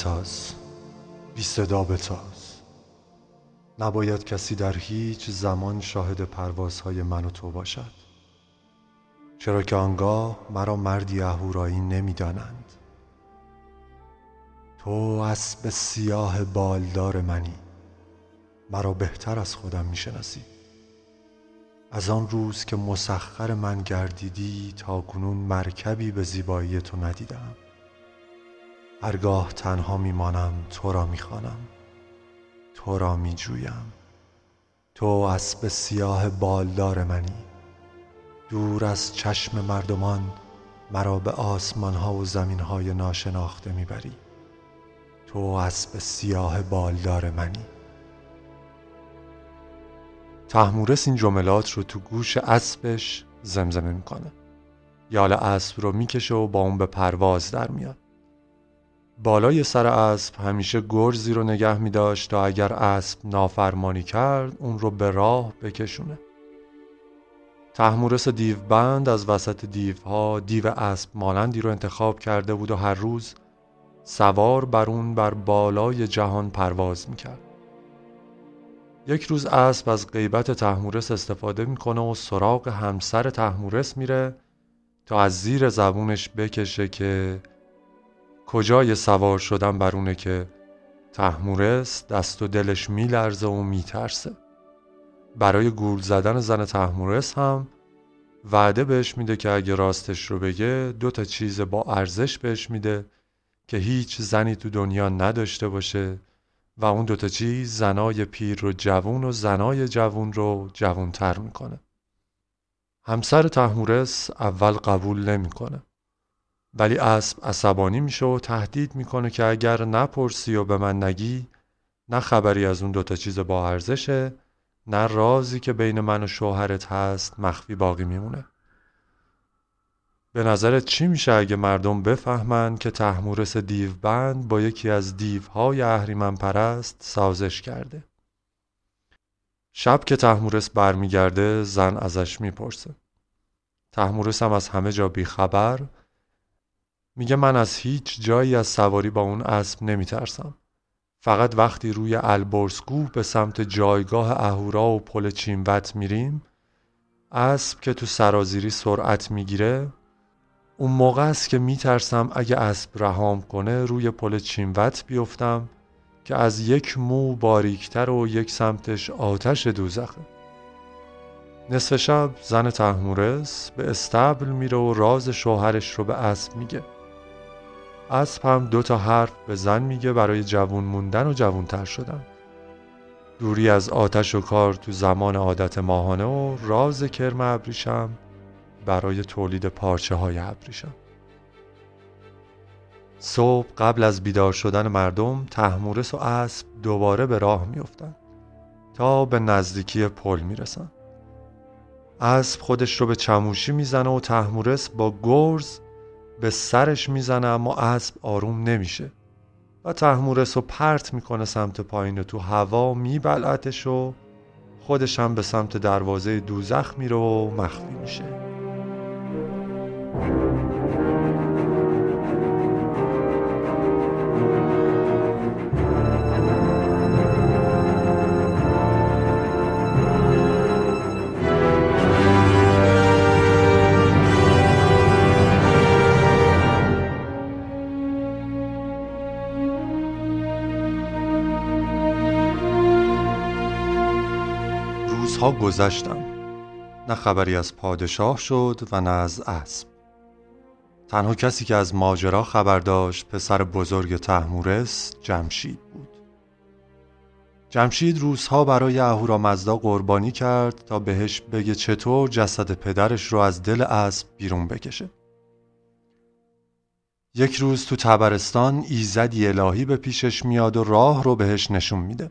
بتاز بی صدا بتاز. نباید کسی در هیچ زمان شاهد پروازهای من و تو باشد. چرا که آنگاه مرا مردی اهورایی نمی‌دانند. تو اسب سیاه بالدار منی. مرا بهتر از خودم می‌شناسی. از آن روز که مسخر من گردیدی تا کنون مرکبی به زیبایی تو ندیدم. هرگاه تنها میمانم تو را می‌خوانم. تو را میجویم. تو اسب سیاه بالدار منی. دور از چشم مردمان مرا به آسمان ها و زمین های ناشناخته می‌بری. تو اسب سیاه بالدار منی. تحمورس این جملات رو تو گوش اسبش زمزمه می‌کنه. یال اسب رو می‌کشه و با اون به پرواز در میاد. بالای سر اسب همیشه گرزی رو نگه می داشت تا اگر اسب نافرمانی کرد اون رو به راه بکشونه. تحمورس بند از وسط دیوها دیو اسب مانندی رو انتخاب کرده بود و هر روز سوار بر اون بر بالای جهان پرواز می‌کرد یک روز اسب از غیبت تحمورس استفاده می‌کنه و سراغ همسر تحمورس میره تا از زیر زبونش بکشه که کجای سوار شدن برونه که تحمورس دست و دلش میلرزه و میترسه؟ برای گول زدن زن تحمورس هم وعده بهش میده که اگه راستش رو بگه دو تا چیز با ارزش بهش میده که هیچ زنی تو دنیا نداشته باشه و اون دوتا چیز زنای پیر رو جوون و زنای جوون رو جوونتر می‌کنه. همسر تحمورس اول قبول نمی‌کنه. ولی اسب عصبانی میشه و تهدید می‌کنه که اگر نپرسی و به من نگی نه خبری از اون دوتا چیز با ارزشه نه رازی که بین من و شوهرت هست مخفی باقی میمونه. به نظرت چی میشه اگه مردم بفهمند که تحمورس بند با یکی از دیوهای اهریمن پرست سازش کرده؟ شب که تحمورس برمیگرده زن ازش می‌پرسه. تحمورس هم از همه جا بیخبر میگه من از هیچ جایی از سواری با اون اسب نمیترسم. فقط وقتی روی البرزگو به سمت جایگاه اهورا و پل چینوت میریم اسب که تو سرازیری سرعت می‌گیره اون موقع است که میترسم اگه اسب رهام کنه روی پل چینوت بیفتم که از یک مو باریکتر و یک سمتش آتش دوزخه. نصف شب زن تحمورس به استبل میره و راز شوهرش رو به اسب میگه. اسب هم دو تا حرف به زن میگه برای جوون موندن و جوونتر شدن. دوری از آتش و کار تو زمان عادت ماهانه و راز کرم ابریشم برای تولید پارچه های ابریشم. صبح قبل از بیدار شدن مردم تحمورس و اسب دوباره به راه میافتند تا به نزدیکی پل می‌رسن. اسب خودش رو به چموشی می‌زنه و تحمورس با گرز به سرش می‌زنه اما اسب آروم نمیشه. و تحمورس رو پرت می‌کنه سمت پایین تو هوا میبلعتش و خودش هم به سمت دروازه دوزخ میره و مخفی میشه. روزها گذشتم. نه خبری از پادشاه شد و نه از اسب. تنها کسی که از ماجرا خبر داشت پسر بزرگ تحمورس جمشید بود. جمشید روزها برای اهورامزدا قربانی کرد تا بهش بگه چطور جسد پدرش رو از دل اسب بیرون بکشه. یک روز تو تبرستان ایزدی الهی به پیشش میاد و راه رو بهش نشون میده.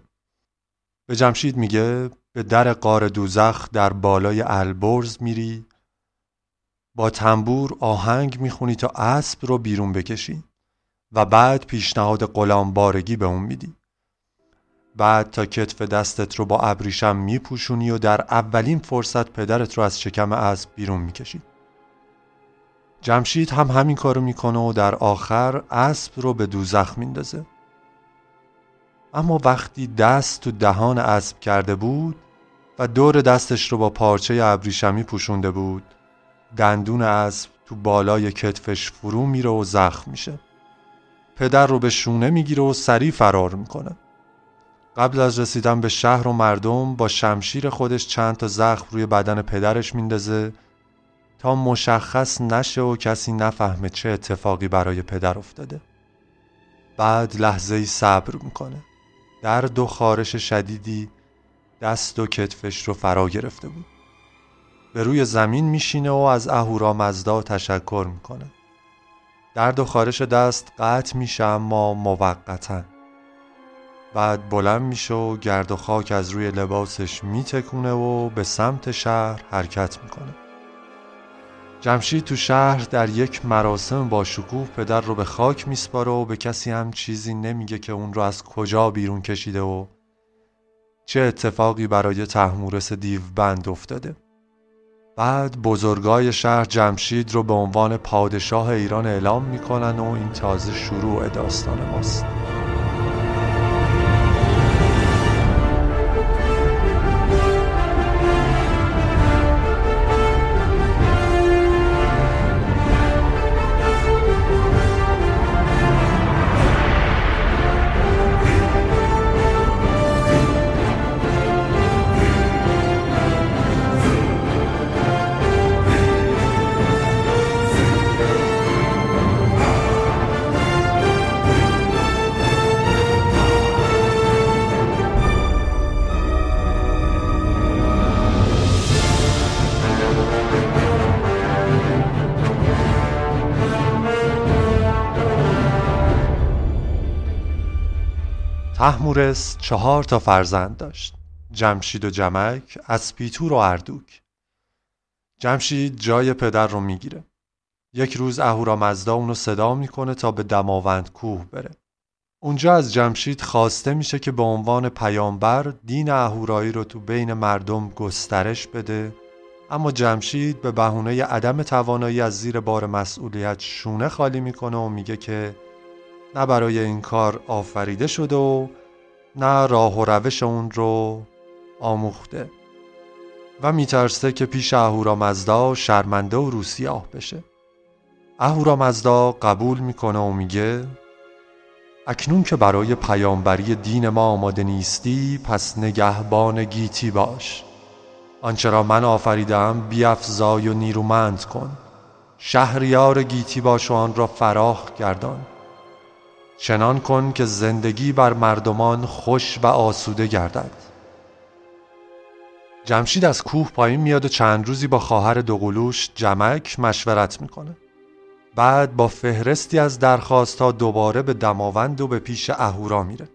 به جمشید میگه به در قار دوزخ در بالای البرز میری با تنبور آهنگ می‌خونی تا اسب رو بیرون بکشی و بعد پیشنهاد غلام بارگی به اون میدی. بعد تا کتف دستت رو با ابریشم میپوشونی و در اولین فرصت پدرت رو از شکم اسب بیرون می‌کشی. جمشید هم همین کارو می‌کنه و در آخر اسب رو به دوزخ میندازه. اما وقتی دست تو دهان اسب کرده بود و دور دستش رو با پارچه ابریشمی پوشونده بود دندون اسب تو بالای کتفش فرو میره و زخم میشه. پدر رو به شونه می‌گیره و سریع فرار می‌کنه. قبل از رسیدن به شهر و مردم با شمشیر خودش چند تا زخم روی بدن پدرش میندازه تا مشخص نشه و کسی نفهمه چه اتفاقی برای پدر افتاده. بعد لحظه ای صبر می‌کنه. درد و خارش شدیدی دست و کتفش رو فرا گرفته بود. به روی زمین میشینه و از اهورامزدا تشکر می‌کنه. درد و خارش دست قطع میشه اما موقتا. بعد بلند میشه و گرد و خاک از روی لباسش میتکونه و به سمت شهر حرکت می‌کنه. جمشید تو شهر در یک مراسم با شکوه پدر رو به خاک میسپاره و به کسی هم چیزی نمیگه که اون رو از کجا بیرون کشیده و چه اتفاقی برای تحمورس بند افتاده. بعد بزرگای شهر جمشید رو به عنوان پادشاه ایران اعلام می‌کنن و این تازه شروع داستان ماست. تحمورس چهار تا فرزند داشت. جمشید و جمک اسپیتور و اردوک. جمشید جای پدر رو می‌گیره. یک روز اهورامزدا اونو صدا می‌کنه تا به دماوند کوه بره. اونجا از جمشید خواسته میشه که به عنوان پیامبر دین اهورایی رو تو بین مردم گسترش بده اما جمشید به بهونه عدم توانایی از زیر بار مسئولیت شونه خالی می‌کنه و میگه که نه برای این کار آفریده شده و نه راه و روش اون رو آموخته و میترسه که پیش اهورامزدا شرمنده و روسیاه بشه. اهورامزدا قبول می‌کنه و میگه اکنون که برای پیامبری دین ما آماده نیستی پس نگهبان گیتی باش. آنچه را من آفریدم بیافزای و نیرومند کن. شهریار گیتی باش و آن را فراخ گردان. چنان کن که زندگی بر مردمان خوش و آسوده گردد. جمشید از کوه پایین میاد و چند روزی با خواهر دوقلوش جمک مشورت می‌کنه. بعد با فهرستی از درخواست ها دوباره به دماوند و به پیش اهورا میره.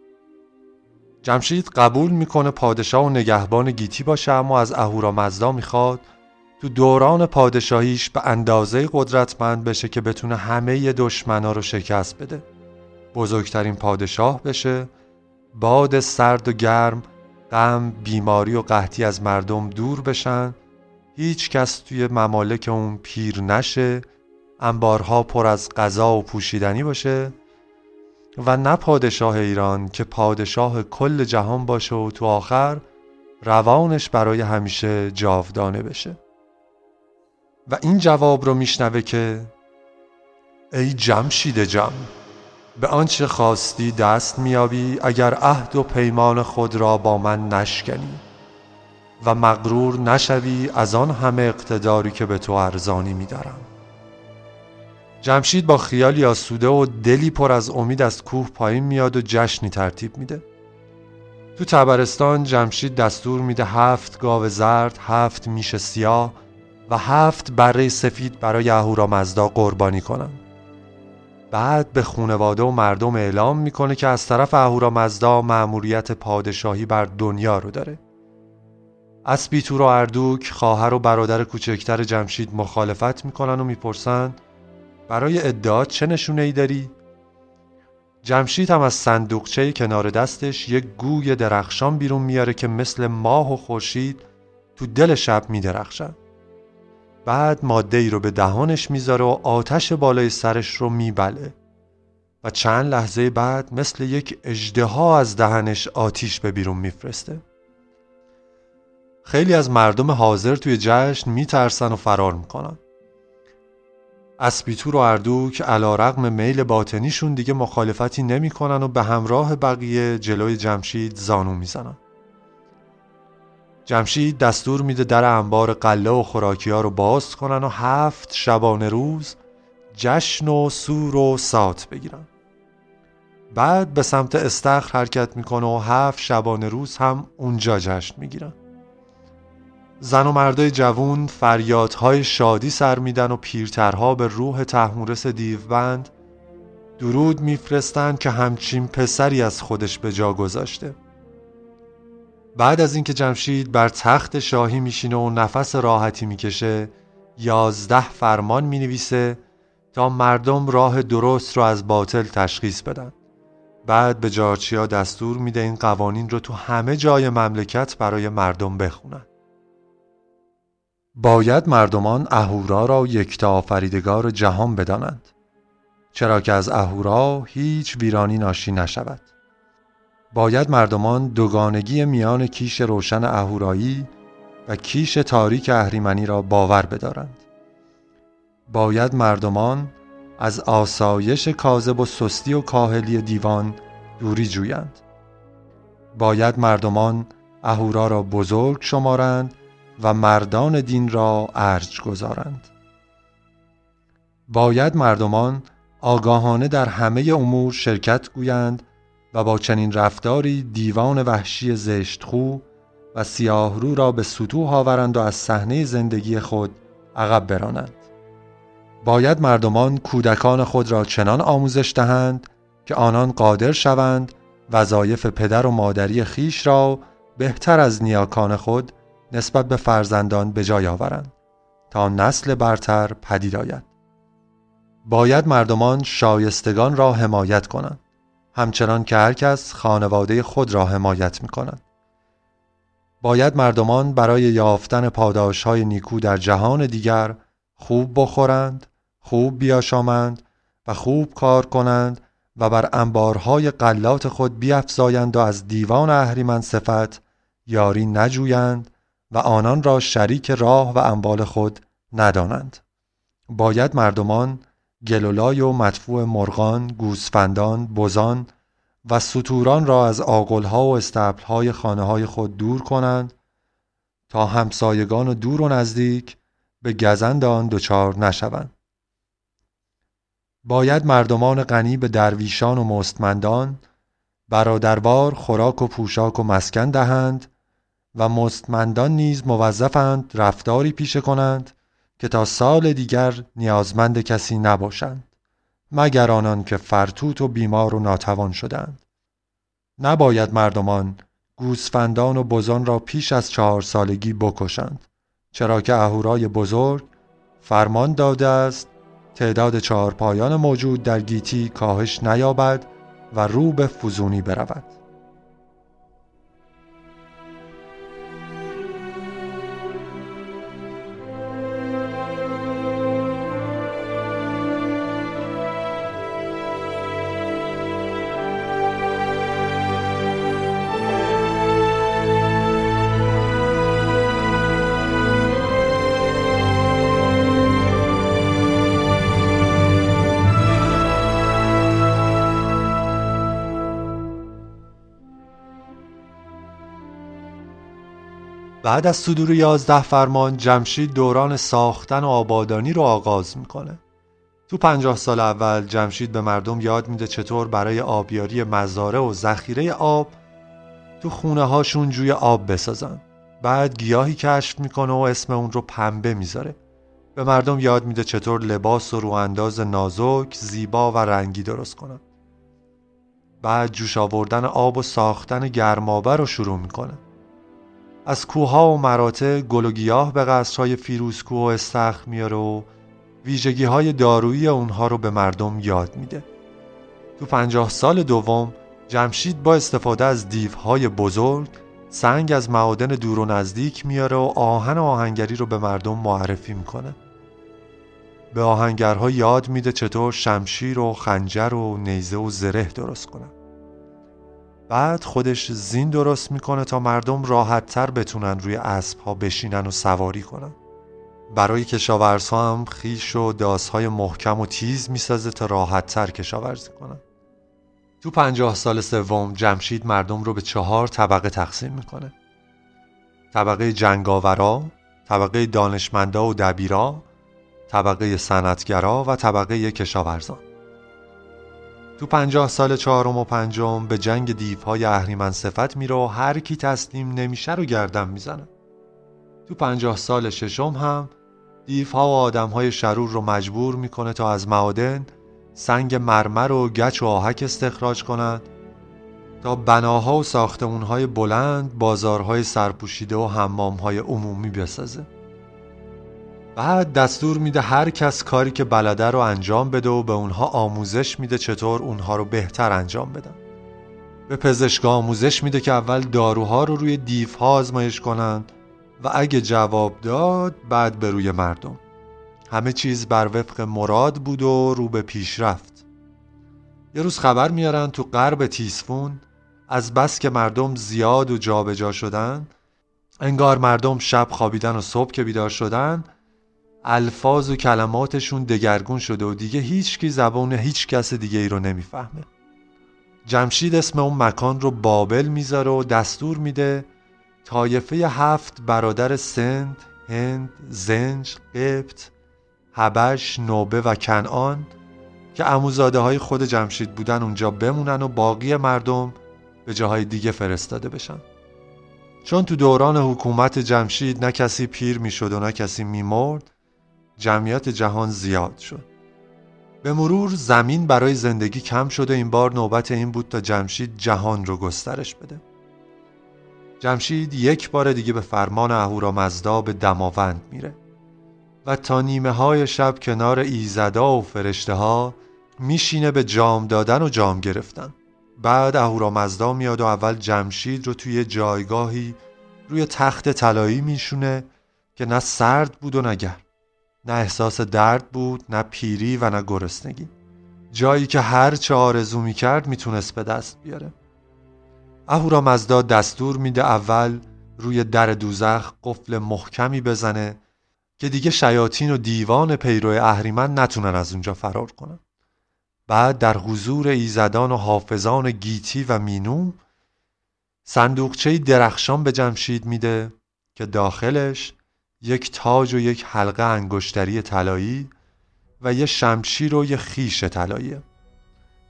جمشید قبول می‌کنه پادشاه و نگهبان گیتی باشه اما از اهورا مزدا می‌خواد تو دوران پادشاهیش به اندازه قدرتمند بشه که بتونه همه دشمنا رو شکست بده. بزرگترین پادشاه بشه. باد سرد و گرم غم بیماری و قحطی از مردم دور بشن. هیچ کس توی ممالک اون پیر نشه. انبارها پر از غذا و پوشیدنی باشه. و نه پادشاه ایران که پادشاه کل جهان باشه و تو آخر روانش برای همیشه جاودانه بشه. و این جواب رو میشنوه که ای جمشید جم. به آنچه خواستی دست میابی اگر عهد و پیمان خود را با من نشکنی و مغرور نشوی از آن همه اقتداری که به تو ارزانی میدارم. جمشید با خیالی آسوده و دلی پر از امید از کوه پایین میاد و جشنی ترتیب میده. تو تبرستان جمشید دستور میده هفت گاو زرد، هفت میش سیاه و هفت بره سفید برای اهورامزدا قربانی کنن بعد به خونواده و مردم اعلام می‌کنه که از طرف اهورامزدا مأموریت پادشاهی بر دنیا رو داره اسپیتور و اردوک خواهر و برادر کوچکتر جمشید مخالفت می‌کنن و می‌پرسن برای ادعا چه نشونه ای داری؟ جمشید هم از صندوقچه کنار دستش یک گوی درخشان بیرون میاره که مثل ماه و خورشید تو دل شب میدرخشن بعد ماده ای رو به دهانش می‌ذاره و آتش بالای سرش رو میبله. و چند لحظه بعد مثل یک اجدها از دهنش آتیش به بیرون میفرسته. خیلی از مردم حاضر توی جشن میترسن و فرار می‌کنن. اسپیتور و اردوک علا رقم میل باطنیشون دیگه مخالفتی نمی‌کنن و به همراه بقیه جلوی جمشید زانو می‌زنن. جمشید دستور میده در انبار قله و خوراکی ها رو باز کنن و هفت شبانه روز جشن و سور و سات بگیرن. بعد به سمت استخر حرکت می‌کنه و هفت شبانه روز هم اونجا جشن می‌گیرن. زن و مردای جوون فریادهای شادی سر میدن و پیرترها به روح تحمورس دیوبند درود میفرستند که همچین پسری از خودش به جا گذاشته. بعد از اینکه جمشید بر تخت شاهی میشینه و نفس راحتی می‌کشه یازده فرمان می‌نویسه تا مردم راه درست رو از باطل تشخیص بدن. بعد به جارچیا دستور میده این قوانین رو تو همه جای مملکت برای مردم بخونن. باید مردمان اهورا را یکتا آفریدگار جهان بدانند چرا که از اهورا هیچ ویرانی ناشی نشود. باید مردمان دوگانگی میان کیش روشن اهورایی و کیش تاریک اهریمنی را باور بدارند. باید مردمان از آسایش کاذب و سستی و کاهلی دیوان دوری جویند. باید مردمان اهورا را بزرگ شمارند و مردان دین را ارج گذارند. باید مردمان آگاهانه در همه امور شرکت گویند و با چنین رفتاری دیوان وحشی زشتخو و سیاهرو را به سطوح آورند و از صحنه زندگی خود عقب برانند. باید مردمان کودکان خود را چنان آموزش دهند که آنان قادر شوند وظایف پدر و مادری خیش را بهتر از نیاکان خود نسبت به فرزندان به جای آورند تا نسل برتر پدید آید. باید مردمان شایستگان را حمایت کنند. همچنان که هر کس خانواده خود را حمایت می کنند. باید مردمان برای یافتن پاداش های نیکو در جهان دیگر خوب بخورند، خوب بیاشامند و خوب کار کنند و بر انبارهای قلات خود بیافزایند و از دیوان اهریمن صفت یاری نجویند و آنان را شریک راه و انبال خود ندانند باید مردمان گلولای و مدفوع مرغان، گوسفندان، بزان و سطوران را از آقلها و استبلهای خانه های خود دور کنند تا همسایگان و دور و نزدیک به گزند آن دچار نشوند. باید مردمان غنی به درویشان و مستمندان برادروار خوراک و پوشاک و مسکن دهند و مستمندان نیز موظفند رفتاری پیشه کنند که تا سال دیگر نیازمند کسی نباشند مگر آنان که فرتوت و بیمار و ناتوان شدند. نباید مردمان گوسفندان و بزان را پیش از چهار سالگی بکشند چرا که اهورای بزرگ فرمان داده است تعداد چهارپایان موجود در گیتی کاهش نیابد و رو به فزونی برود. بعد از صدور یازده فرمان جمشید دوران ساختن و آبادانی رو آغاز می‌کنه. تو پنجاه سال اول جمشید به مردم یاد میده چطور برای آبیاری مزاره و ذخیره آب تو خونه هاشون جوی آب بسازن. بعد گیاهی کشف می‌کنه و اسم اون رو پنبه می‌ذاره. به مردم یاد میده چطور لباس و رو انداز نازک، زیبا و رنگی درست کنن. بعد جوش آوردن آب و ساختن گرمابه رو شروع می‌کنه. از کوها و مراتع گل و گیاه به قصرهای فیروزکوه و استخر میاره و ویژگی های دارویی اونها رو به مردم یاد میده. تو پنجاه سال دوم جمشید با استفاده از دیوهای بزرگ سنگ از معادن دور و نزدیک میاره و آهن آهنگری رو به مردم معرفی می‌کنه. به آهنگرها یاد میده چطور شمشیر و خنجر و نیزه و زره درست کنن. بعد خودش زین درست می‌کنه تا مردم راحت تر بتونن روی اسب ها بشینن و سواری کنن. برای کشاورزها هم خیش و داسهای محکم و تیز می‌سازه تا راحت تر کشاورزی کنن. تو پنجاه سال سوم جمشید مردم رو به چهار طبقه تقسیم می‌کنه. طبقه جنگاورا، طبقه دانشمندا و دبیرا، طبقه صنعتگرا و طبقه کشاورزان تو پنجاه سال چهارم و پنجم به جنگ دیوهای اهریمن صفت میره و هر کی تسلیم نمیشه رو گردن می‌زنه. تو پنجاه سال ششم هم دیوها و آدمهای شرور رو مجبور می‌کنه تا از معادن سنگ مرمر و گچ و آهک استخراج کنند تا بناها و ساختمونهای بلند بازارهای سرپوشیده و حمامهای عمومی بسازه. بعد دستور میده هر کس کاری که بلده رو انجام بده و به اونها آموزش میده چطور اونها رو بهتر انجام بدن. به پزشک آموزش میده که اول داروها رو روی دیوها آزمایش کنند و اگه جواب داد بعد به روی مردم. همه چیز بر وفق مراد بود و رو به پیش رفت. یه روز خبر میارن تو غرب تیسفون از بس که مردم زیاد و جابجا جا شدن انگار مردم شب خوابیدن و صبح که بیدار شدن الفاظ و کلماتشون دگرگون شده و دیگه هیچ کی زبان هیچ کس دیگه ای رو نمی‌فهمه. جمشید اسم اون مکان رو بابل می‌ذاره و دستور میده طایفه هفت برادر سند، هند، زنج، قبط، حبش، نوبه و کنعان که اموزاده های خود جمشید بودن اونجا بمونن و باقی مردم به جاهای دیگه فرستاده بشن. چون تو دوران حکومت جمشید نه کسی پیر می‌شد و نه کسی میمرد جمعیت جهان زیاد شد. به مرور زمین برای زندگی کم شده این بار نوبت این بود تا جمشید جهان رو گسترش بده. جمشید یک بار دیگه به فرمان اهورامزدا به دماوند میره و تا نیمه های شب کنار ایزدا و فرشته ها میشینه به جام دادن و جام گرفتن. بعد اهورامزدا میاد و اول جمشید رو توی جایگاهی روی تخت طلایی میشونه که نه سرد بود و نه گرم. نه احساس درد بود نه پیری و نه گرسنگی. جایی که هر چه آرزو می‌کرد می‌تونست به دست بیاره. اهورامزدا دستور میده اول روی در دوزخ قفل محکمی بزنه که دیگه شیاطین و دیوان پیرو اهریمن نتونن از اونجا فرار کنن. بعد در حضور ایزدان و حافظان گیتی و مینو صندوقچه درخشان به جمشید میده که داخلش یک تاج و یک حلقه انگشتری طلایی و یه شمشیر و یه خیش طلاییه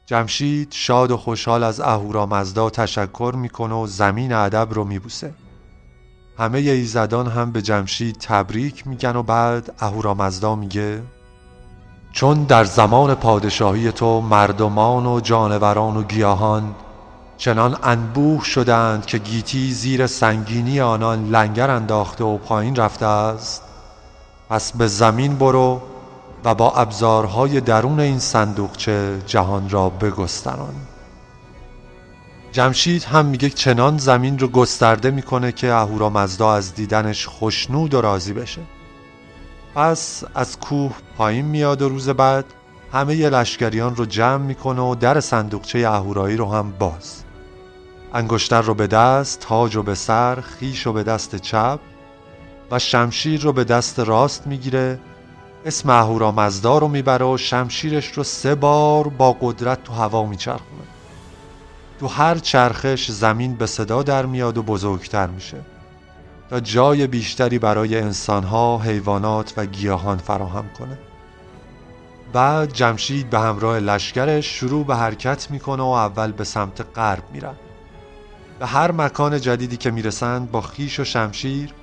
جمشید شاد و خوشحال از اهورامزدا تشکر می‌کنه و زمین ادب رو میبوسه. همه ایزدان هم به جمشید تبریک میگن و بعد اهورامزدا میگه چون در زمان پادشاهی تو مردمان و جانوران و گیاهان چنان انبوه شدند که گیتی زیر سنگینی آنان لنگر انداخته و پایین رفته است. پس به زمین برو و با ابزارهای درون این صندوقچه جهان را بگستران. جمشید هم میگه چنان زمین رو گسترده می‌کنه که اهورامزدا از دیدنش خوشنود و راضی بشه. پس از کوه پایین میاد و روز بعد همه لشکریان رو جمع می‌کنه و در صندوقچه اهورایی رو هم باز. انگشتر رو به دست تاج رو به سر خیش رو به دست چپ و شمشیر رو به دست راست می‌گیره. اسم اهورامزدا رو می‌بره و شمشیرش رو سه بار با قدرت تو هوا میچرخونه. تو هر چرخش زمین به صدا در میاد و بزرگتر میشه. تا جای بیشتری برای انسانها، حیوانات و گیاهان فراهم کنه. بعد جمشید به همراه لشکرش شروع به حرکت می‌کنه و اول به سمت غرب میرن. به هر مکان جدیدی که می‌رسند با خیش و شمشیر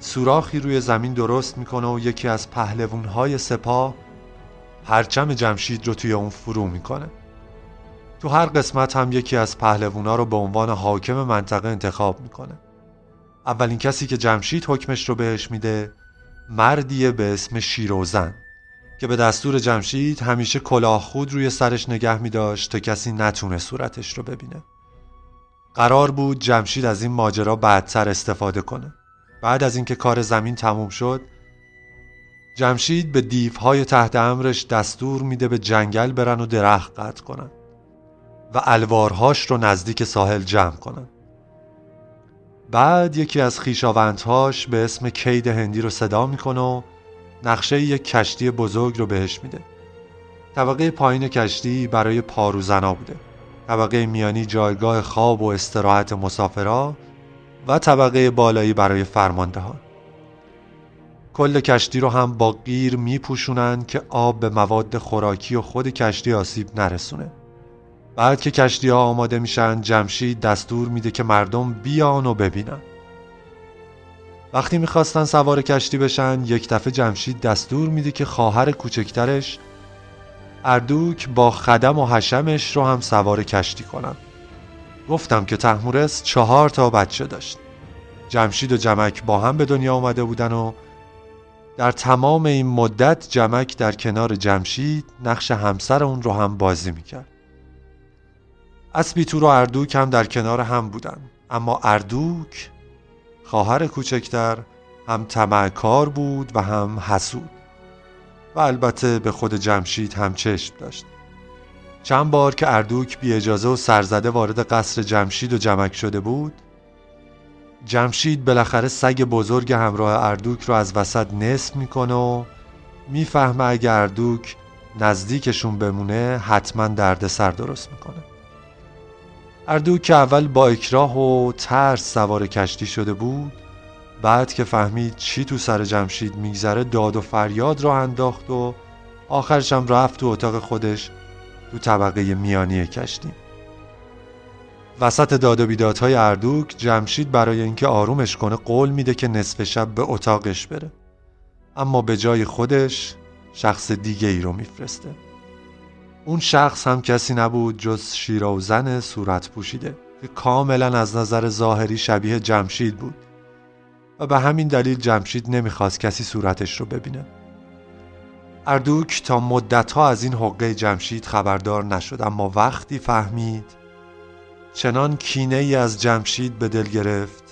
سوراخی روی زمین درست می‌کنه و یکی از پهلوونهای سپاه پرچم جمشید رو توی اون فرو می‌کنه. تو هر قسمت هم یکی از پهلوونا رو به عنوان حاکم منطقه انتخاب می‌کنه. اولین کسی که جمشید حکمش رو بهش میده مردیه به اسم شیروزن که به دستور جمشید همیشه کلاه خود روی سرش نگه می تا کسی نتونه صورتش رو ببینه. قرار بود جمشید از این ماجرا بعدتر استفاده کنه. بعد از اینکه کار زمین تموم شد جمشید به دیوهای تحت امرش دستور میده به جنگل برن و درخت قطع کنن و الوارهاش رو نزدیک ساحل جمع کنن. بعد یکی از خیشاوندهاش به اسم کید هندی رو صدا می‌کنه و نقشه یک کشتی بزرگ رو بهش میده. طبقه پایین کشتی برای پاروزنا بوده. طبقه میانی جایگاه خواب و استراحت مسافرها و طبقه بالایی برای فرماندهان. کل کشتی رو هم با غیر میپوشونن که آب به مواد خوراکی و خود کشتی آسیب نرسونه. بعد که کشتی ها آماده میشن جمشید دستور میده که مردم بیان و ببینن. وقتی می‌خواستن سوار کشتی بشن یک دفعه جمشید دستور میده که خواهر کوچکترش اردوک با خدم و حشمش رو هم سوار کشتی کنن گفتم که تحمورس چهار تا بچه داشت. جمشید و جمک با هم به دنیا آمده بودن و در تمام این مدت جمک در کنار جمشید نقش همسر اون رو هم بازی می‌کرد. اسبیتور و اردوک هم در کنار هم بودن. اما اردوک خواهر کوچکتر هم تمعکار بود و هم حسود. و البته به خود جمشید هم چشم داشت. چند بار که اردوک بی اجازه و سرزده وارد قصر جمشید و جمک شده بود جمشید بالاخره سگ بزرگ همراه اردوک رو از وسط نصف می‌کنه و می‌فهمه اگه اردوک نزدیکشون بمونه حتما دردسر درست می‌کنه. اردوک که اول با اکراه و ترس سوار کشتی شده بود بعد که فهمید چی تو سر جمشید میگذره داد و فریاد را انداخت و آخرش هم رفت تو اتاق خودش تو طبقه میانی کشتی. وسط داد و بیدادهای اردوک جمشید برای اینکه آرومش کنه قول میده که نصف شب به اتاقش بره. اما به جای خودش شخص دیگه ای رو میفرسته. اون شخص هم کسی نبود جز شیراوزن صورت پوشیده که کاملا از نظر ظاهری شبیه جمشید بود. و به همین دلیل جمشید نمی‌خواست کسی صورتش رو ببینه اردوک تا مدتها از این حقه جمشید خبردار نشد اما وقتی فهمید چنان کینه ای از جمشید به دل گرفت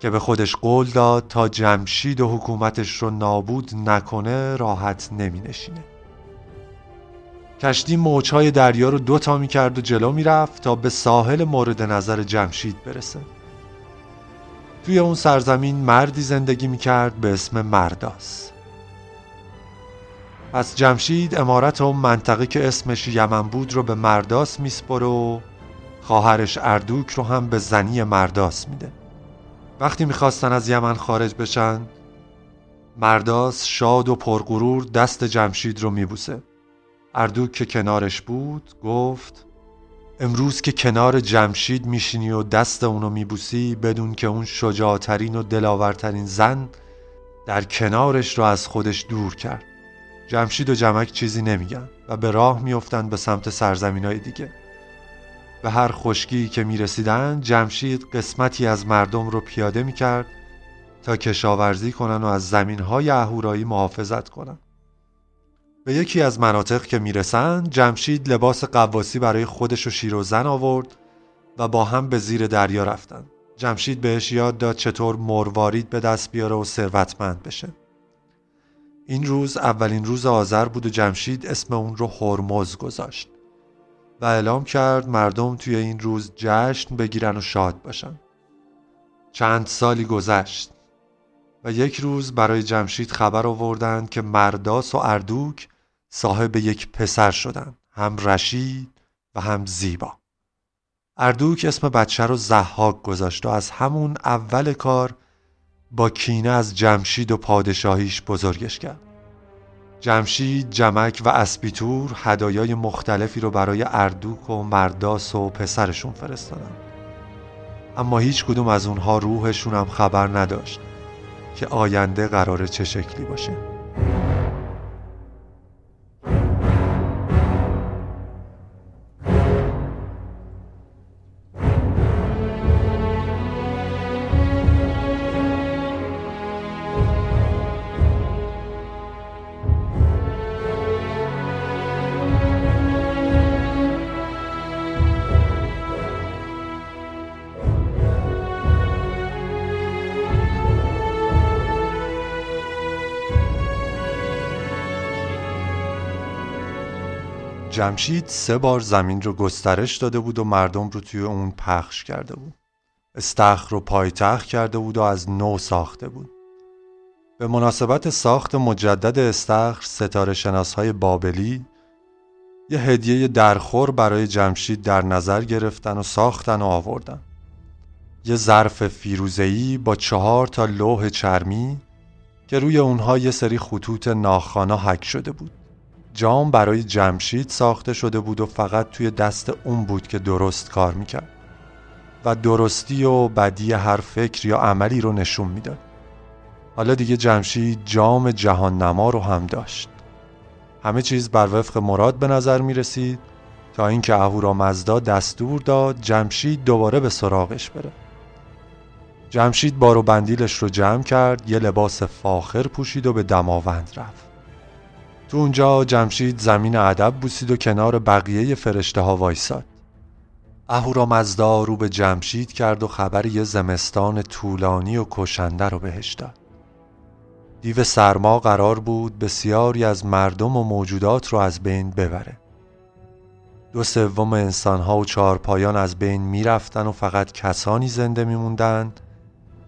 که به خودش قول داد تا جمشید و حکومتش رو نابود نکنه راحت نمی نشینه. کشتی موجهای دریا رو دوتا می کرد و جلو می رفت تا به ساحل مورد نظر جمشید برسه توی اون سرزمین مردی زندگی می کرد به اسم مرداس. پس جمشید امارت اون منطقه که اسمش یمن بود رو به مرداس میسپره و خواهرش اردوک رو هم به زنی مرداس میده. وقتی می‌خواستن از یمن خارج بشن مرداس شاد و پرغرور دست جمشید رو میبوسه. اردوک که کنارش بود گفت امروز که کنار جمشید میشینی و دست اونو میبوسی بدون که اون شجاعترین و دلاورترین زن در کنارش رو از خودش دور کرد. جمشید و جمک چیزی نمیگن و به راه میفتند به سمت سرزمین های دیگه. به هر خشکی که می‌رسیدن جمشید قسمتی از مردم رو پیاده می‌کرد تا کشاورزی کنن و از زمین های اهورایی محافظت کنن. به یکی از مناطق که می‌رسن جمشید لباس قواسی برای خودش و شیر و زن آورد و با هم به زیر دریا رفتن جمشید بهش یاد داد چطور مروارید به دست بیاره و ثروتمند بشه. این روز اولین روز آذر بود و جمشید اسم اون رو هرمز گذاشت و اعلام کرد مردم توی این روز جشن بگیرن و شاد باشن. چند سالی گذشت و یک روز برای جمشید خبر آوردند که مرداس و اردوک صاحب یک پسر شدند هم رشید و هم زیبا. اردوک اسم بچه رو زحاک گذاشت و از همون اول کار با کینه از جمشید و پادشاهیش بزرگش کرد. جمشید، جمک و اسبیتور هدایای مختلفی رو برای اردوک و مرداس و پسرشون فرستادن. اما هیچ کدوم از اونها روحشون هم خبر نداشت که آینده قرار چه شکلی باشه. جمشید سه بار زمین رو گسترش داده بود و مردم رو توی اون پخش کرده بود. استخر رو پایتخت کرده بود و از نو ساخته بود. به مناسبت ساخت مجدد استخر ستاره شناس های بابلی یه هدیه درخور برای جمشید در نظر گرفتن و ساختن و آوردن. یه ظرف فیروزه‌ای با چهار تا لوح چرمی که روی اونها یه سری خطوط ناخانا حک شده بود. جام برای جمشید ساخته شده بود و فقط توی دست اون بود که درست کار می‌کرد. و درستی و بدی هر فکر یا عملی رو نشون می‌داد. حالا دیگه جمشید جام جهان نما رو هم داشت. همه چیز بر وفق مراد به نظر می رسید تا اینکه اهورامزدا دستور داد جمشید دوباره به سراغش بره. جمشید بار و بندیلش رو جمع کرد یه لباس فاخر پوشید و به دماوند رفت. تو اونجا جمشید زمین ادب بوسید و کنار بقیه فرشته ها وایساد. اهورامزدا رو به جمشید کرد و خبر یه زمستان طولانی و کشنده رو بهش داد. دیو سرما قرار بود بسیاری از مردم و موجودات رو از بین ببره. دو سوم انسانها و چهارپایان از بین می‌رفتن و فقط کسانی زنده میموندند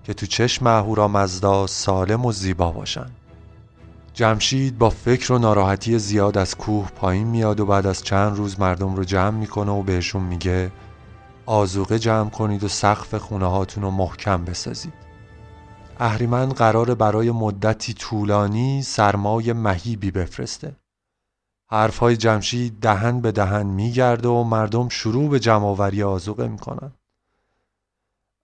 که تو چشم اهورامزدا سالم و زیبا باشن جمشید با فکر و ناراحتی زیاد از کوه پایین میاد و بعد از چند روز مردم رو جمع می‌کنه و بهشون میگه آزوقه جمع کنید و سقف خونه هاتون رو محکم بسازید. اهریمن قرار برای مدتی طولانی سرمای مهیبی بفرسته. حرفهای جمشید دهن به دهن میگرده و مردم شروع به جمعآوری آزوقه می‌کنن.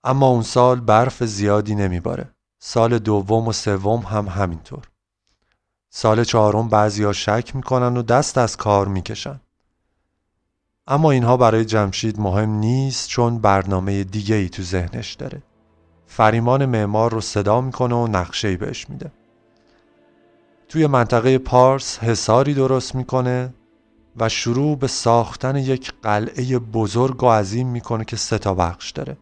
اما اون سال برف زیادی نمیباره. سال دوم و سوم هم همینطور. سال چهارم بعضیا شک می‌کنن و دست از کار می‌کشن. اما اینها برای جمشید مهم نیست چون برنامه دیگه ای تو ذهنش داره. فریمان معمار رو صدا می‌کنه و نقشه ای بهش میده. توی منطقه پارس حساری درست می‌کنه و شروع به ساختن یک قلعه بزرگ و عظیم می‌کنه که سه تا بخش داره.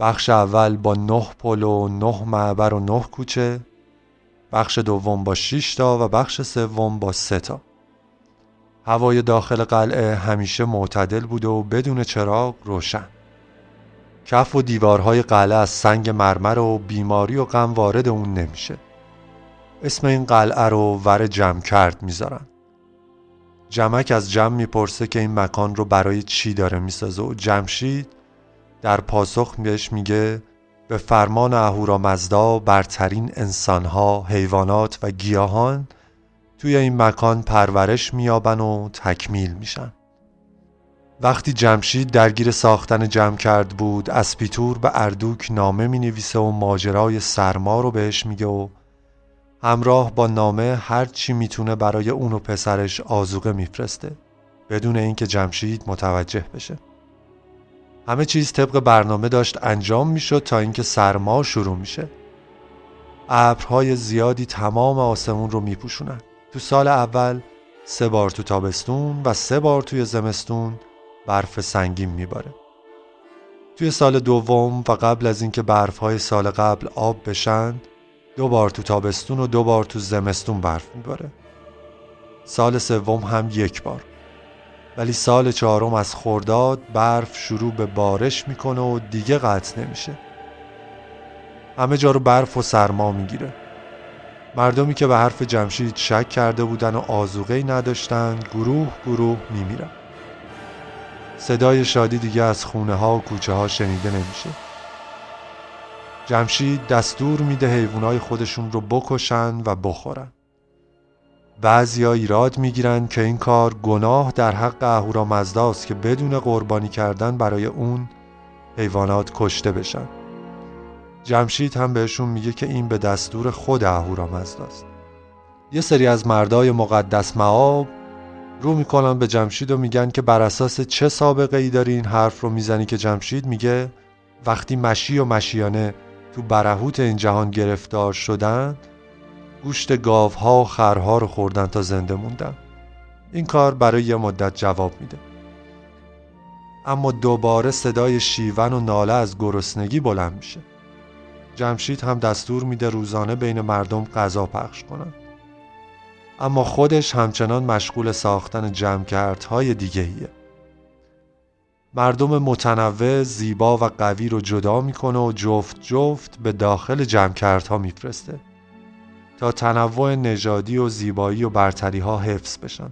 بخش اول با نه پل و نه معبر و نه کوچه. بخش دوم با 6 تا و بخش سوم با سه تا. هوای داخل قلعه همیشه معتدل بوده و بدون چراغ روشن. کف و دیوارهای قلعه از سنگ مرمر و بیماری و غم وارد اون نمیشه. اسم این قلعه رو ور جمع کرد می‌ذارن. جمک از جمع می‌پرسه که این مکان رو برای چی داره می‌سازه و جمشید در پاسخ بهش میگه به فرمان اهورامزدا برترین انسانها، حیوانات و گیاهان توی این مکان پرورش میابن و تکمیل میشن. وقتی جمشید درگیر ساختن جمع کرد بود اسپیتور به اردوک نامه می نویسه و ماجرای سرما رو بهش میگه و همراه با نامه هر چی می‌تونه برای اون و پسرش آزوقه میفرسته بدون اینکه جمشید متوجه بشه. همه چیز طبق برنامه داشت انجام می‌شد تا اینکه سرما شروع میشه. ابرهای زیادی تمام آسمون رو میپوشونن. تو سال اول سه بار تو تابستون و سه بار توی زمستون برف سنگین میباره. توی سال دوم و قبل از اینکه برفهای سال قبل آب بشن دو بار تو تابستون و دو بار تو زمستون برف میباره. سال سوم هم یک بار. ولی سال چهارم از خورداد برف شروع به بارش می‌کنه و دیگه قطع نمیشه. همه جا رو برف و سرما می‌گیره. مردمی که به حرف جمشید شک کرده بودن و آزوغهی نداشتن گروه گروه میمیرن. صدای شادی دیگه از خونه ها و کوچه ها شنیده نمیشه. جمشید دستور میده حیوانای خودشون رو بکشن و بخورن. بعضیا ایراد می‌گیرن که این کار گناه در حق اهورامزداست که بدون قربانی کردن برای اون حیوانات کشته بشن. جمشید هم بهشون میگه که این به دستور خود اهورامزداست. یه سری از مردای مقدس معاب رو می‌کنن به جمشید و میگن که بر اساس چه سابقه ای داری این حرف رو می‌زنی که جمشید میگه وقتی مشی و مشیانه تو برهوت این جهان گرفتار شدن گوشت گاوها و خرها رو خوردن تا زنده موندن. این کار برای یه مدت جواب میده. اما دوباره صدای شیون و ناله از گرسنگی بلند میشه. جمشید هم دستور میده روزانه بین مردم غذا پخش کنن. اما خودش همچنان مشغول ساختن جمعکردهای دیگهیه مردم متنوع زیبا و قوی رو جدا می‌کنه و جفت جفت به داخل جمعکردها میفرسته. تا تنوع نژادی و زیبایی و برتری ها حفظ بشن.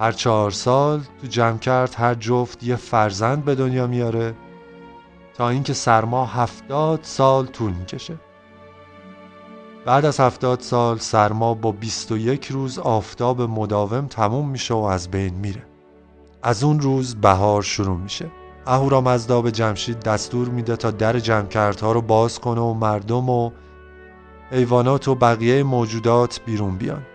هر چهار سال تو جمع کرد هر جفت یه فرزند به دنیا میاره تا اینکه سرما هفتاد سال طول می‌کشه. بعد از هفتاد سال سرما با 21 روز آفتاب مداوم تموم میشه و از بین میره. از اون روز بهار شروع میشه. اهورامزدا به جمشید دستور میده تا در جمعکردها رو باز کنه و مردم و حیوانات و بقیه موجودات بیرون بیان.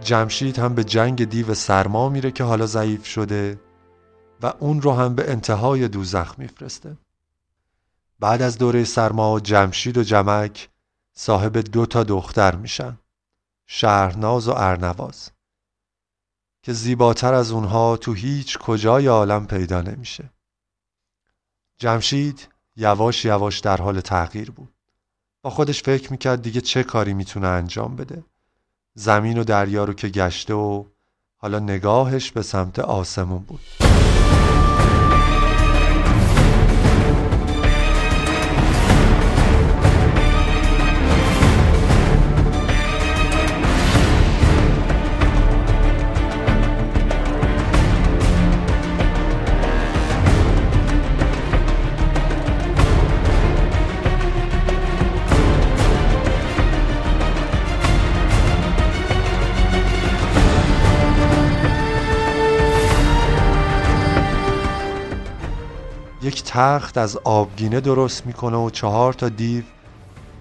جمشید هم به جنگ دیو سرما میره که حالا ضعیف شده و اون رو هم به انتهای دوزخ میفرسته. بعد از دوره سرما جمشید و جمک صاحب دو تا دختر میشن شهرناز و ارنواز که زیباتر از اونها تو هیچ کجای عالم پیدا نمیشه. جمشید یواش یواش در حال تغییر بود. با خودش فکر می‌کرد دیگه چه کاری می‌تونه انجام بده. زمین و دریا رو که گشته و حالا نگاهش به سمت آسمون بود. تخت از آبگینه درست می‌کنه و چهار تا دیو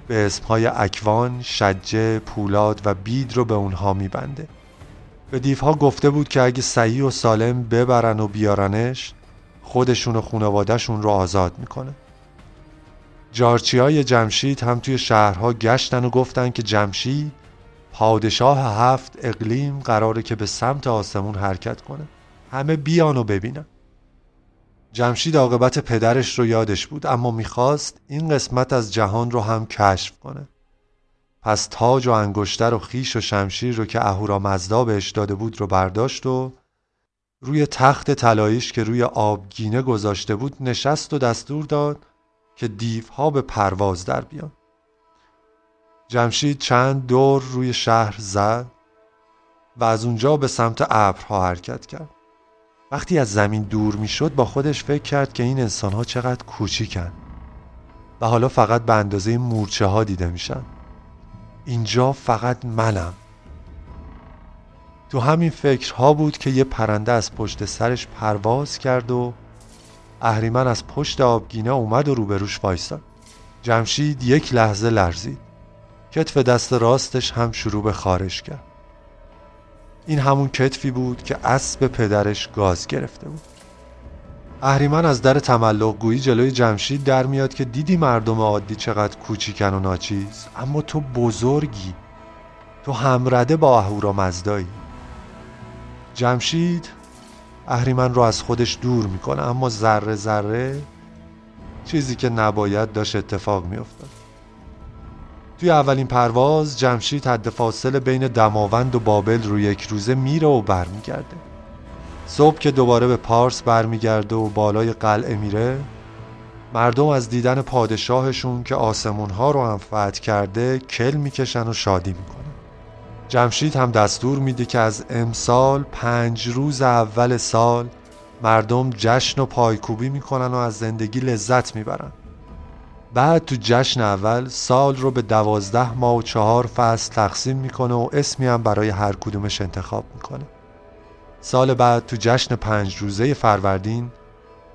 به اسمهای اکوان، شجه، پولاد و بید رو به اونها میبنده. به دیوها گفته بود که اگه صحیح و سالم ببرن و بیارنش خودشون و خانوادهشون رو آزاد می‌کنه. جارچی های جمشید هم توی شهرها گشتن و گفتن که جمشید پادشاه هفت اقلیم قراره که به سمت آسمون حرکت کنه. همه بیان و ببینن. جمشید عاقبت پدرش رو یادش بود اما می‌خواست این قسمت از جهان رو هم کشف کنه. پس تاج و انگشتر و خیش و شمشیر رو که اهورا مزدا بهش داده بود رو برداشت و روی تخت طلاییش که روی آبگینه گذاشته بود نشست و دستور داد که دیوها به پرواز در بیان. جمشید چند دور روی شهر زد و از اونجا به سمت ابرها حرکت کرد. وقتی از زمین دور می‌شد با خودش فکر کرد که این انسان ها چقدر کوچیکن. و حالا فقط به اندازه مورچه ها دیده میشن. اینجا فقط منم. تو همین فکرها بود که یه پرنده از پشت سرش پرواز کرد و اهریمن از پشت آبگینه اومد و روبروش وایستاد جمشید یک لحظه لرزید. کتف دست راستش هم شروع به خارش کرد. این همون کتفی بود که اسب پدرش گاز گرفته بود. اهریمن از در تملق گویی جلوی جمشید در میاد که دیدی مردم عادی چقدر کوچیکن و ناچیز اما تو بزرگی. تو همرده با اهورا مزدایی. جمشید اهریمن رو از خودش دور می‌کنه اما ذره ذره چیزی که نباید داشت اتفاق میافتاد. توی اولین پرواز جمشید حد فاصله بین دماوند و بابل رو یک روزه میره و برمیگرده. صبح که دوباره به پارس برمیگرده و بالای قلعه میره مردم از دیدن پادشاهشون که آسمونها رو هم فتح کرده کل می‌کشن و شادی می‌کنن. جمشید هم دستور میده که از امسال پنج روز اول سال مردم جشن و پایکوبی می‌کنن و از زندگی لذت می‌برن. بعد تو جشن اول سال رو به دوازده ماه و چهار فصل تقسیم می‌کنه و اسمی هم برای هر کدومش انتخاب می‌کنه. سال بعد تو جشن پنج روزه فروردین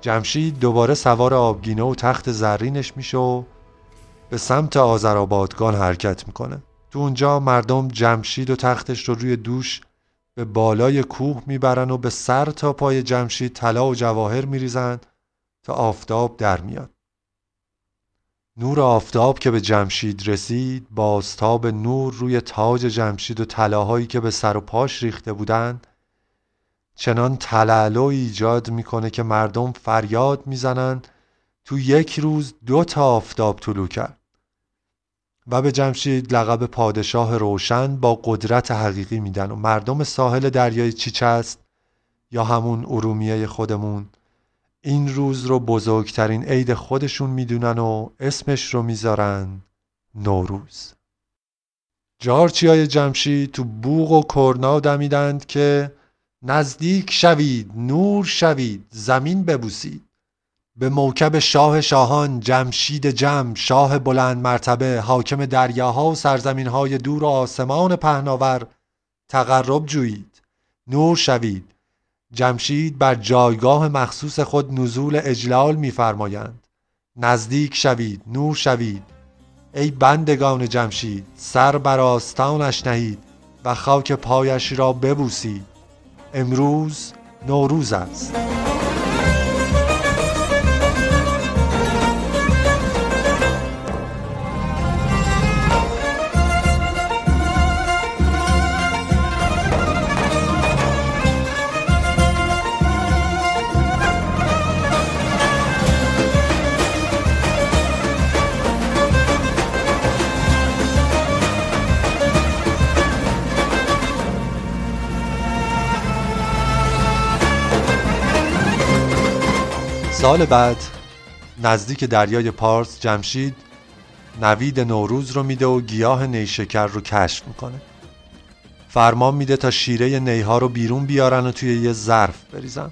جمشید دوباره سوار آبگینه و تخت زرینش میشه و به سمت آذرآبادگان حرکت می‌کنه. تو اونجا مردم جمشید و تختش رو روی دوش به بالای کوه می‌برن و به سر تا پای جمشید طلا و جواهر میریزن تا آفتاب در میاد. نور آفتاب که به جمشید رسید بازتاب نور روی تاج جمشید و طلاهایی که به سر و پاش ریخته بودند چنان تلالو ایجاد می‌کنه که مردم فریاد می‌زنند تو یک روز دو تا آفتاب طلوع کرد. و به جمشید لقب پادشاه روشن با قدرت حقیقی میدن و مردم ساحل دریای چیچست یا همون ارومیه خودمون. این روز رو بزرگترین عید خودشون می‌دونن و اسمش رو می‌ذارن نوروز. جارچی های جمشید تو بوغ و کرنا دمیدند که نزدیک شوید نور شوید زمین ببوسید. به موکب شاه شاهان جمشید جم شاه بلند مرتبه حاکم دریاها و سرزمین های دور و آسمان پهناور تقرب جویید. نور شوید. جمشید بر جایگاه مخصوص خود نزول اجلال میفرمایند. نزدیک شوید نور شوید. ای بندگان جمشید سر بر آستانش نهید و خاک پایش را ببوسید. امروز نوروز است. سال بعد نزدیک دریای پارس جمشید نوید نوروز رو میده و گیاه نیشکر رو کشف می‌کنه. فرمان میده تا شیره نیها رو بیرون بیارن و توی یه ظرف بریزن.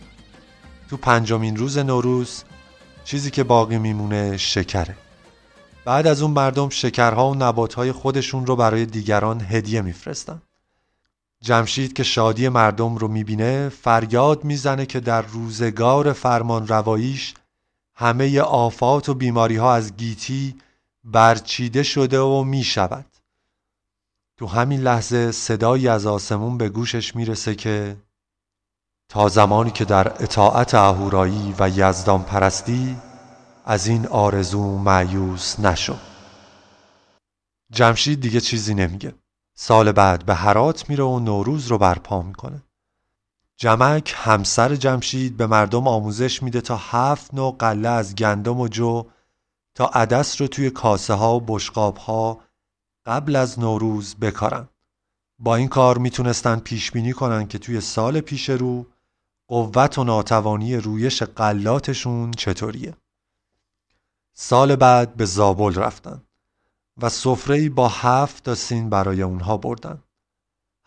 تو پنجمین روز نوروز چیزی که باقی میمونه شکره. بعد از اون مردم شکرها و نباتهای خودشون رو برای دیگران هدیه میفرستن. جمشید که شادی مردم رو می‌بینه فریاد می‌زنه که در روزگار فرمان رواییش همه آفات و بیماری ها از گیتی برچیده شده و می‌شود. تو همین لحظه صدایی از آسمون به گوشش می‌رسه که تا زمانی که در اطاعت اهورایی و یزدان پرستی از این آرزو معیوس نشو. جمشید دیگه چیزی نمیگه. سال بعد به هرات میره و نوروز رو برپا می‌کنه. جمک همسر جمشید به مردم آموزش میده تا هفت نوع قله از گندم و جو تا عدس رو توی کاسه ها و بشقاب ها قبل از نوروز بکارن. با این کار می‌تونستن پیش بینی کنن که توی سال پیش رو قوت و ناتوانی رویش قلاتشون چطوریه. سال بعد به زابل رفتن. و سفره‌ای با هفت تا سین برای اونها بردن.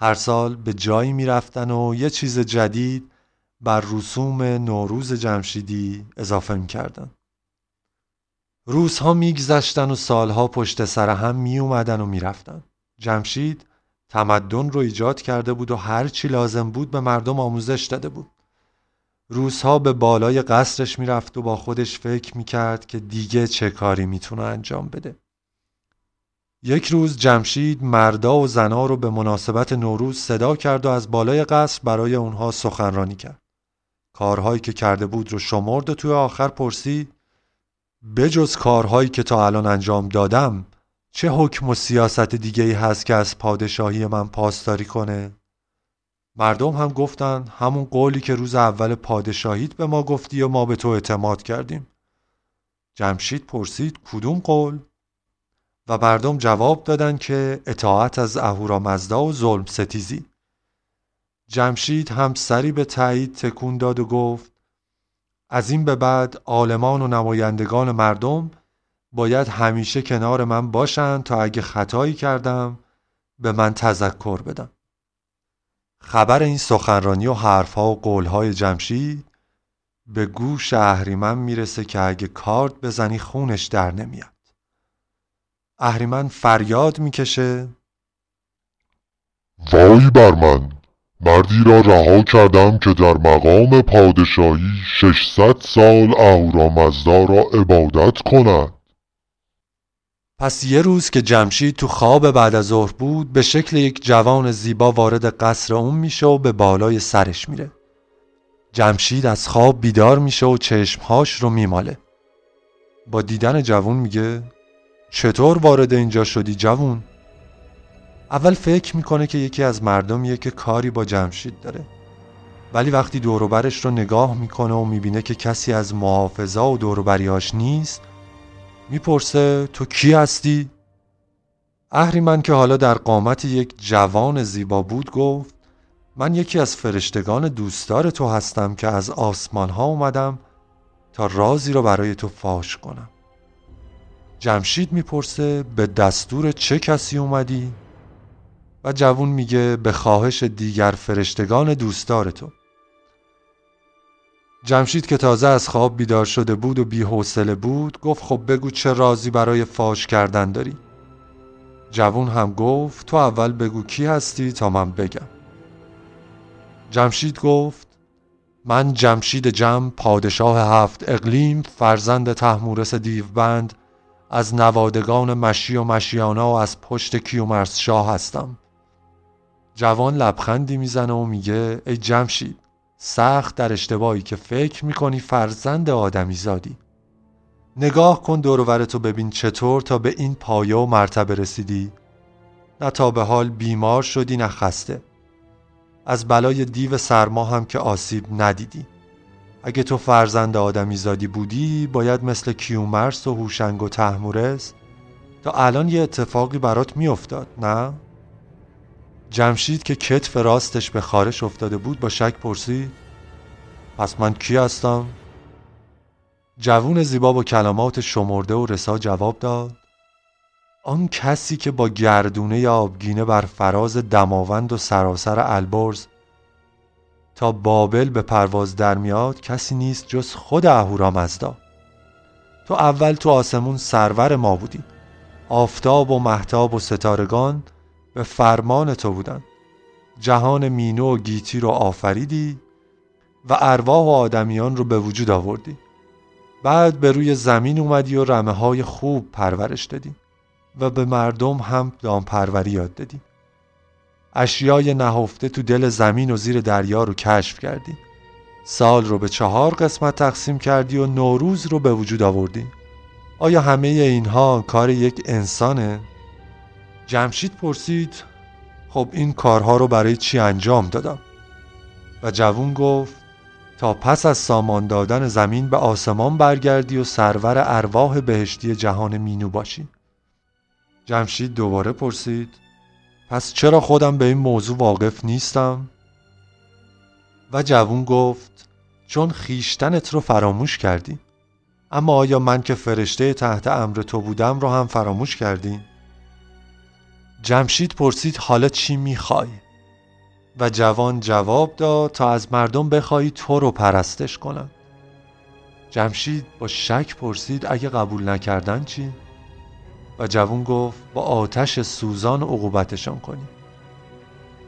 هر سال به جایی می‌رفتن و یه چیز جدید بر رسوم نوروز جمشیدی اضافه می‌کردن. روزها میگذشتن و سالها پشت سر هم می اومدن و می‌رفتن. جمشید تمدن رو ایجاد کرده بود و هر چی لازم بود به مردم آموزش داده بود. روزها به بالای قصرش می‌رفت و با خودش فکر می‌کرد که دیگه چه کاری می‌تونه انجام بده. یک روز جمشید مردا و زنا رو به مناسبت نوروز صدا کرد و از بالای قصر برای اونها سخنرانی کرد. کارهایی که کرده بود رو شمرد و توی آخر پرسید بجز کارهایی که تا الان انجام دادم چه حکم و سیاست دیگه ای هست که از پادشاهی من پاسداری کنه؟ مردم هم گفتن همون قولی که روز اول پادشاهیت به ما گفتی و ما به تو اعتماد کردیم. جمشید پرسید کدوم قول؟ و مردم جواب دادند که اطاعت از اهورامزدا و ظلم ستیزی. جمشید هم سری به تایید تکون داد و گفت از این به بعد عالمان و نمایندگان مردم باید همیشه کنار من باشند تا اگه خطایی کردم به من تذکر بدم خبر این سخنرانی و حرفها و قولهای جمشید به گوش اهریمن می‌رسه که اگه کارد بزنی خونش در نمیاد. اهریمن فریاد می‌کشه. وای بر من. مردی را رها کردم که در مقام پادشاهی ششصد سال اهورامزدا را عبادت کند. پس یه روز که جمشید تو خواب بعد از ظهر بود به شکل یک جوان زیبا وارد قصر اون میشه و به بالای سرش میره. جمشید از خواب بیدار میشه و چشمهاش رو میماله. با دیدن جوان میگه چطور وارد اینجا شدی جوون؟ اول فکر می‌کنه که یکی از مردمیه که کاری با جمشید داره ولی وقتی دوروبرش رو نگاه می‌کنه و می‌بینه که کسی از محافظا و دوروبریاش نیست می‌پرسه تو کی هستی؟ اهریمن که حالا در قامت یک جوان زیبا بود گفت من یکی از فرشتگان دوستدار تو هستم که از آسمان ها اومدم تا رازی رو برای تو فاش کنم جمشید می‌پرسه به دستور چه کسی اومدی؟ و جوون میگه به خواهش دیگر فرشتگان دوستدار تو. جمشید که تازه از خواب بیدار شده بود و بی حوصله بود گفت خب بگو چه رازی برای فاش کردن داری؟ جوون هم گفت تو اول بگو کی هستی تا من بگم. جمشید گفت من جمشید جم پادشاه هفت اقلیم فرزند تحمورس دیوبند از نوادگان مشی و مشیانا و از پشت کیومرس شاه هستم. جوان لبخندی می‌زنه و میگه ای جمشید سخت در اشتباهی که فکر می‌کنی فرزند آدمی زادی. نگاه کن دورورتو ببین چطور تا به این پایه و مرتبه رسیدی. نه تا به حال بیمار شدی نه خسته. از بلای دیو سرما هم که آسیب ندیدی. اگه تو فرزند آدمی زادی بودی باید مثل کیومرس و هوشنگ و تحمورس تا الان یه اتفاقی برات میافتاد نه؟ جمشید که کتف راستش به خارش افتاده بود با شک پرسید پس من کی هستم؟ جوون زیبا با کلمات شمرده و رسا جواب داد آن کسی که با گردونه آبگینه بر فراز دماوند و سراسر البرز تا بابل به پرواز در میاد کسی نیست جز خود اهورامزدا تو اول تو آسمون سرور ما بودی. آفتاب و محتاب و ستارگان به فرمان تو بودن. جهان مینو و گیتی رو آفریدی و ارواح و آدمیان رو به وجود آوردی. بعد به روی زمین اومدی و رمه های خوب پرورش دادی و به مردم هم دامپروری یاد دادی. اشیای نهفته تو دل زمین و زیر دریا رو کشف کردی سال رو به چهار قسمت تقسیم کردی و نوروز رو به وجود آوردی آیا همه اینها کار یک انسانه؟ جمشید پرسید خب این کارها رو برای چی انجام دادم؟ و جوون گفت تا پس از سامان دادن زمین به آسمان برگردی و سرور ارواح بهشتی جهان مینو باشی جمشید دوباره پرسید پس چرا خودم به این موضوع واقف نیستم؟ و جوون گفت چون خیشتنت رو فراموش کردی اما آیا من که فرشته تحت امر تو بودم رو هم فراموش کردی؟ جمشید پرسید حالا چی می‌خوای؟ و جوان جواب داد تا از مردم بخوای تو رو پرستش کنن جمشید با شک پرسید اگه قبول نکردن چی؟ و جوون گفت با آتش سوزان عقوبتشان کنی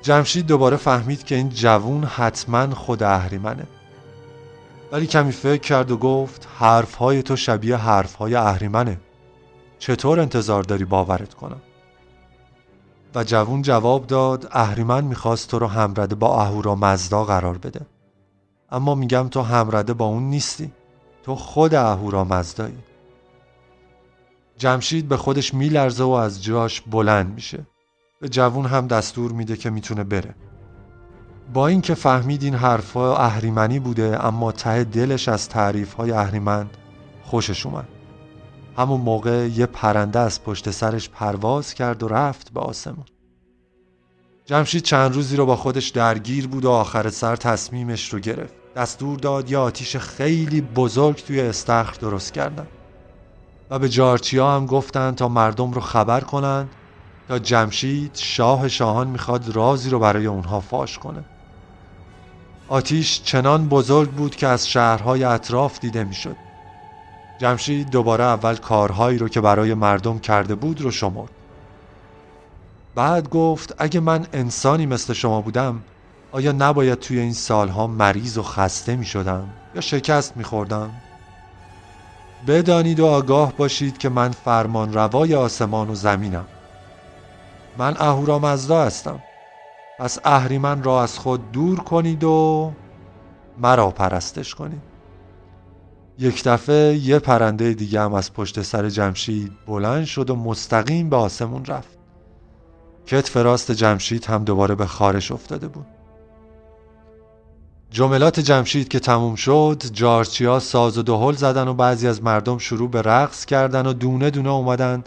جمشید دوباره فهمید که این جوون حتما خود اهریمنه. ولی کمی فکر کرد و گفت حرفهای تو شبیه حرفهای اهریمنه. چطور انتظار داری باورت کنم؟ و جوون جواب داد اهریمن می‌خواست تو رو همرده با اهورا مزدا قرار بده. اما میگم تو همرده با اون نیستی. تو خود اهورا مزدایی. جمشید به خودش میلرزه و از جاش بلند میشه. به جوون هم دستور میده که می‌تونه بره. با اینکه فهمید این حرفا اهریمنی بوده اما ته دلش از تعریف های اهریمن خوشش اومد. همون موقع یه پرنده از پشت سرش پرواز کرد و رفت به آسمون. جمشید چند روزی رو با خودش درگیر بود و آخر سر تصمیمش رو گرفت. دستور داد یه آتیش خیلی بزرگ توی استخر درست کردن. و به جارچیا هم گفتن تا مردم رو خبر کنند تا جمشید شاه شاهان می‌خواد رازی رو برای اونها فاش کنه. آتیش چنان بزرگ بود که از شهرهای اطراف دیده می‌شد. جمشید دوباره اول کارهایی رو که برای مردم کرده بود رو شمرد. بعد گفت اگه من انسانی مثل شما بودم آیا نباید توی این سالها مریض و خسته می شدم یا شکست می خوردم؟ بدانید و آگاه باشید که من فرمان روای آسمان و زمینم. من اهورامزدا هستم. پس اهریمن را از خود دور کنید و مرا پرستش کنید. یک دفعه یه پرنده دیگه هم از پشت سر جمشید بلند شد و مستقیم به آسمون رفت. کتف راست جمشید هم دوباره به خارش افتاده بود. جملات جمشید که تموم شد جارچیا ساز و دهل زدن و بعضی از مردم شروع به رقص کردن و دونه دونه اومدن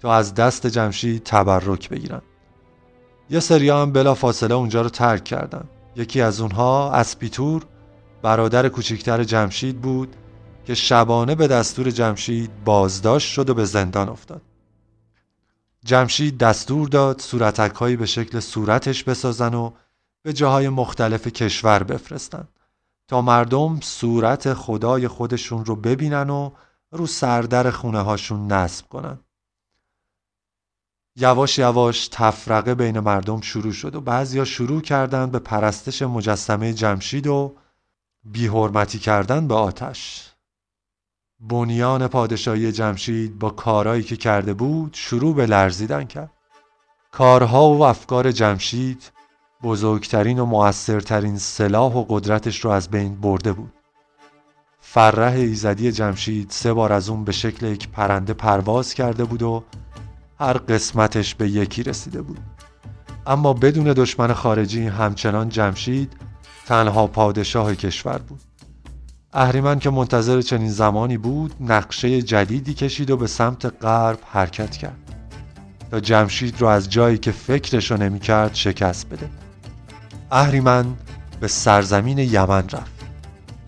تا از دست جمشید تبرک بگیرن. یه سری هم بلا فاصله اونجا رو ترک کردن. یکی از اونها اسپیتور برادر کوچکتر جمشید بود که شبانه به دستور جمشید بازداشت شد و به زندان افتاد. جمشید دستور داد صورتک به شکل صورتش بسازن و به جاهای مختلف کشور بفرستن تا مردم صورت خدای خودشون رو ببینن و رو سردر خونه هاشون نصب کنن. یواش یواش تفرقه بین مردم شروع شد و بعضیا شروع کردند به پرستش مجسمه جمشید و بیحرمتی کردن به آتش. بنیان پادشاهی جمشید با کارایی که کرده بود شروع به لرزیدن کرد. کارها و افکار جمشید بزرگترین و موثرترین سلاح و قدرتش رو از بین برده بود. فرح ایزدی جمشید سه بار از اون به شکل یک پرنده پرواز کرده بود و هر قسمتش به یکی رسیده بود. اما بدون دشمن خارجی همچنان جمشید تنها پادشاه کشور بود. اهریمن که منتظر چنین زمانی بود نقشه جدیدی کشید و به سمت غرب حرکت کرد. تا جمشید رو از جایی که فکرشو نمی‌کرد شکست بده. اهریمن به سرزمین یمن رفت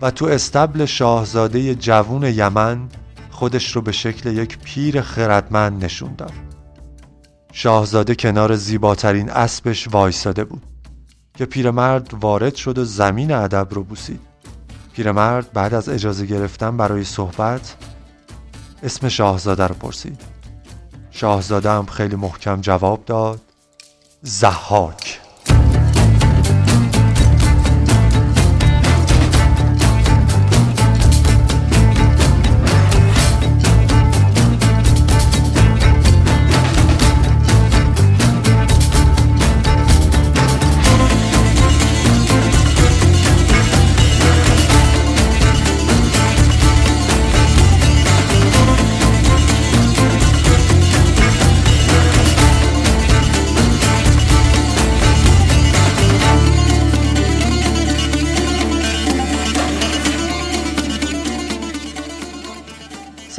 و تو استبل شاهزاده جوون یمن خودش رو به شکل یک پیر خردمند نشون داد. شاهزاده کنار زیباترین اسبش وایساده بود که پیرمرد وارد شد و زمین ادب رو بوسید. پیرمرد بعد از اجازه گرفتن برای صحبت اسم شاهزاده رو پرسید. شاهزاده هم خیلی محکم جواب داد. زحاک.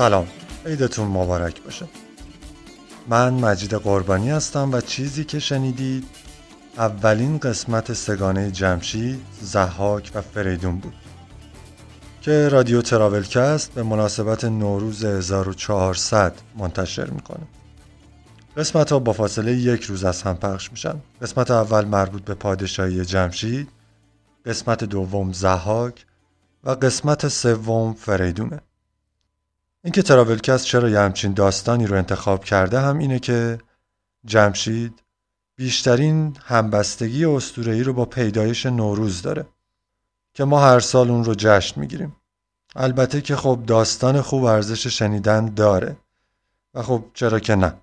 سلام. عیدتون مبارک باشه. من مجید قربانی هستم و چیزی که شنیدید اولین قسمت سگانه جمشید، زحاک و فریدون بود. که رادیو تراولکست به مناسبت نوروز 1400 منتشر می‌کنه. قسمت ها با فاصله یک روز از هم پخش میشن. قسمت اول مربوط به پادشاهی جمشید قسمت دوم زحاک و قسمت سوم فریدونه. اینکه تراولکست چرا یه همچین داستانی رو انتخاب کرده هم اینه که جمشید بیشترین همبستگی اسطوره‌ای رو با پیدایش نوروز داره که ما هر سال اون رو جشن می‌گیریم. البته که خب داستان خوب ارزش شنیدن داره و خب چرا که نه.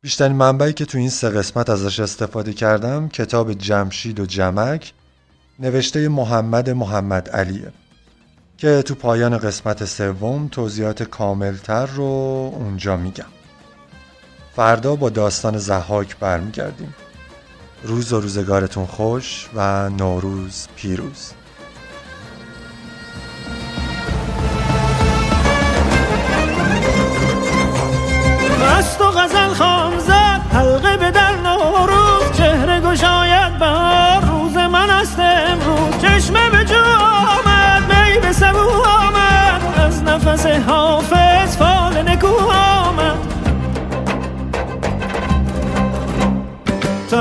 بیشترین منبعی که تو این سه قسمت ازش استفاده کردم کتاب جمشید و جمک نوشته محمد محمد علیه. که تو پایان قسمت سوم توضیحات کاملتر رو اونجا میگم. فردا با داستان زحاک برمیگردیم. روز و روزگارتون خوش و نوروز پیروز.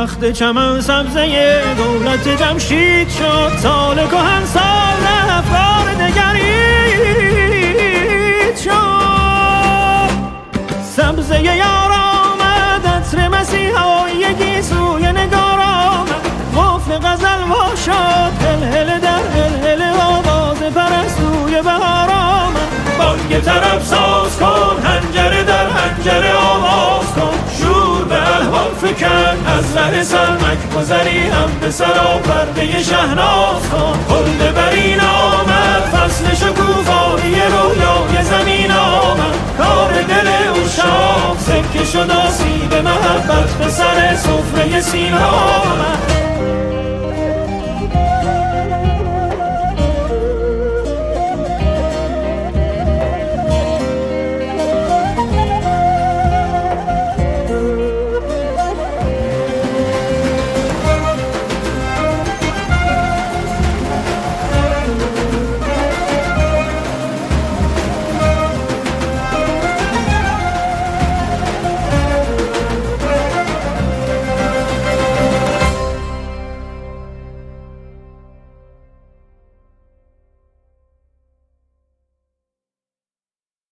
تخت چمن سبزه دولت جمشید شد سال کهن سال افکار دگرید شد. سبزه یار آمد عطر مسیحایی سوی نگار آمد. قفل غزل وا شد هل در هل هل پرستوی بهار آمد. بانگ طرف ساز کن هنجره در هنجره آواز کن. به الهام فکن از ره سرمک گذری هم به سرا پرده شهناز کن خلد برین آمد فصل شکوفایی رویای زمین آمد. کار دل او شام سکه شد به محبت به سر صفره سینا آمد.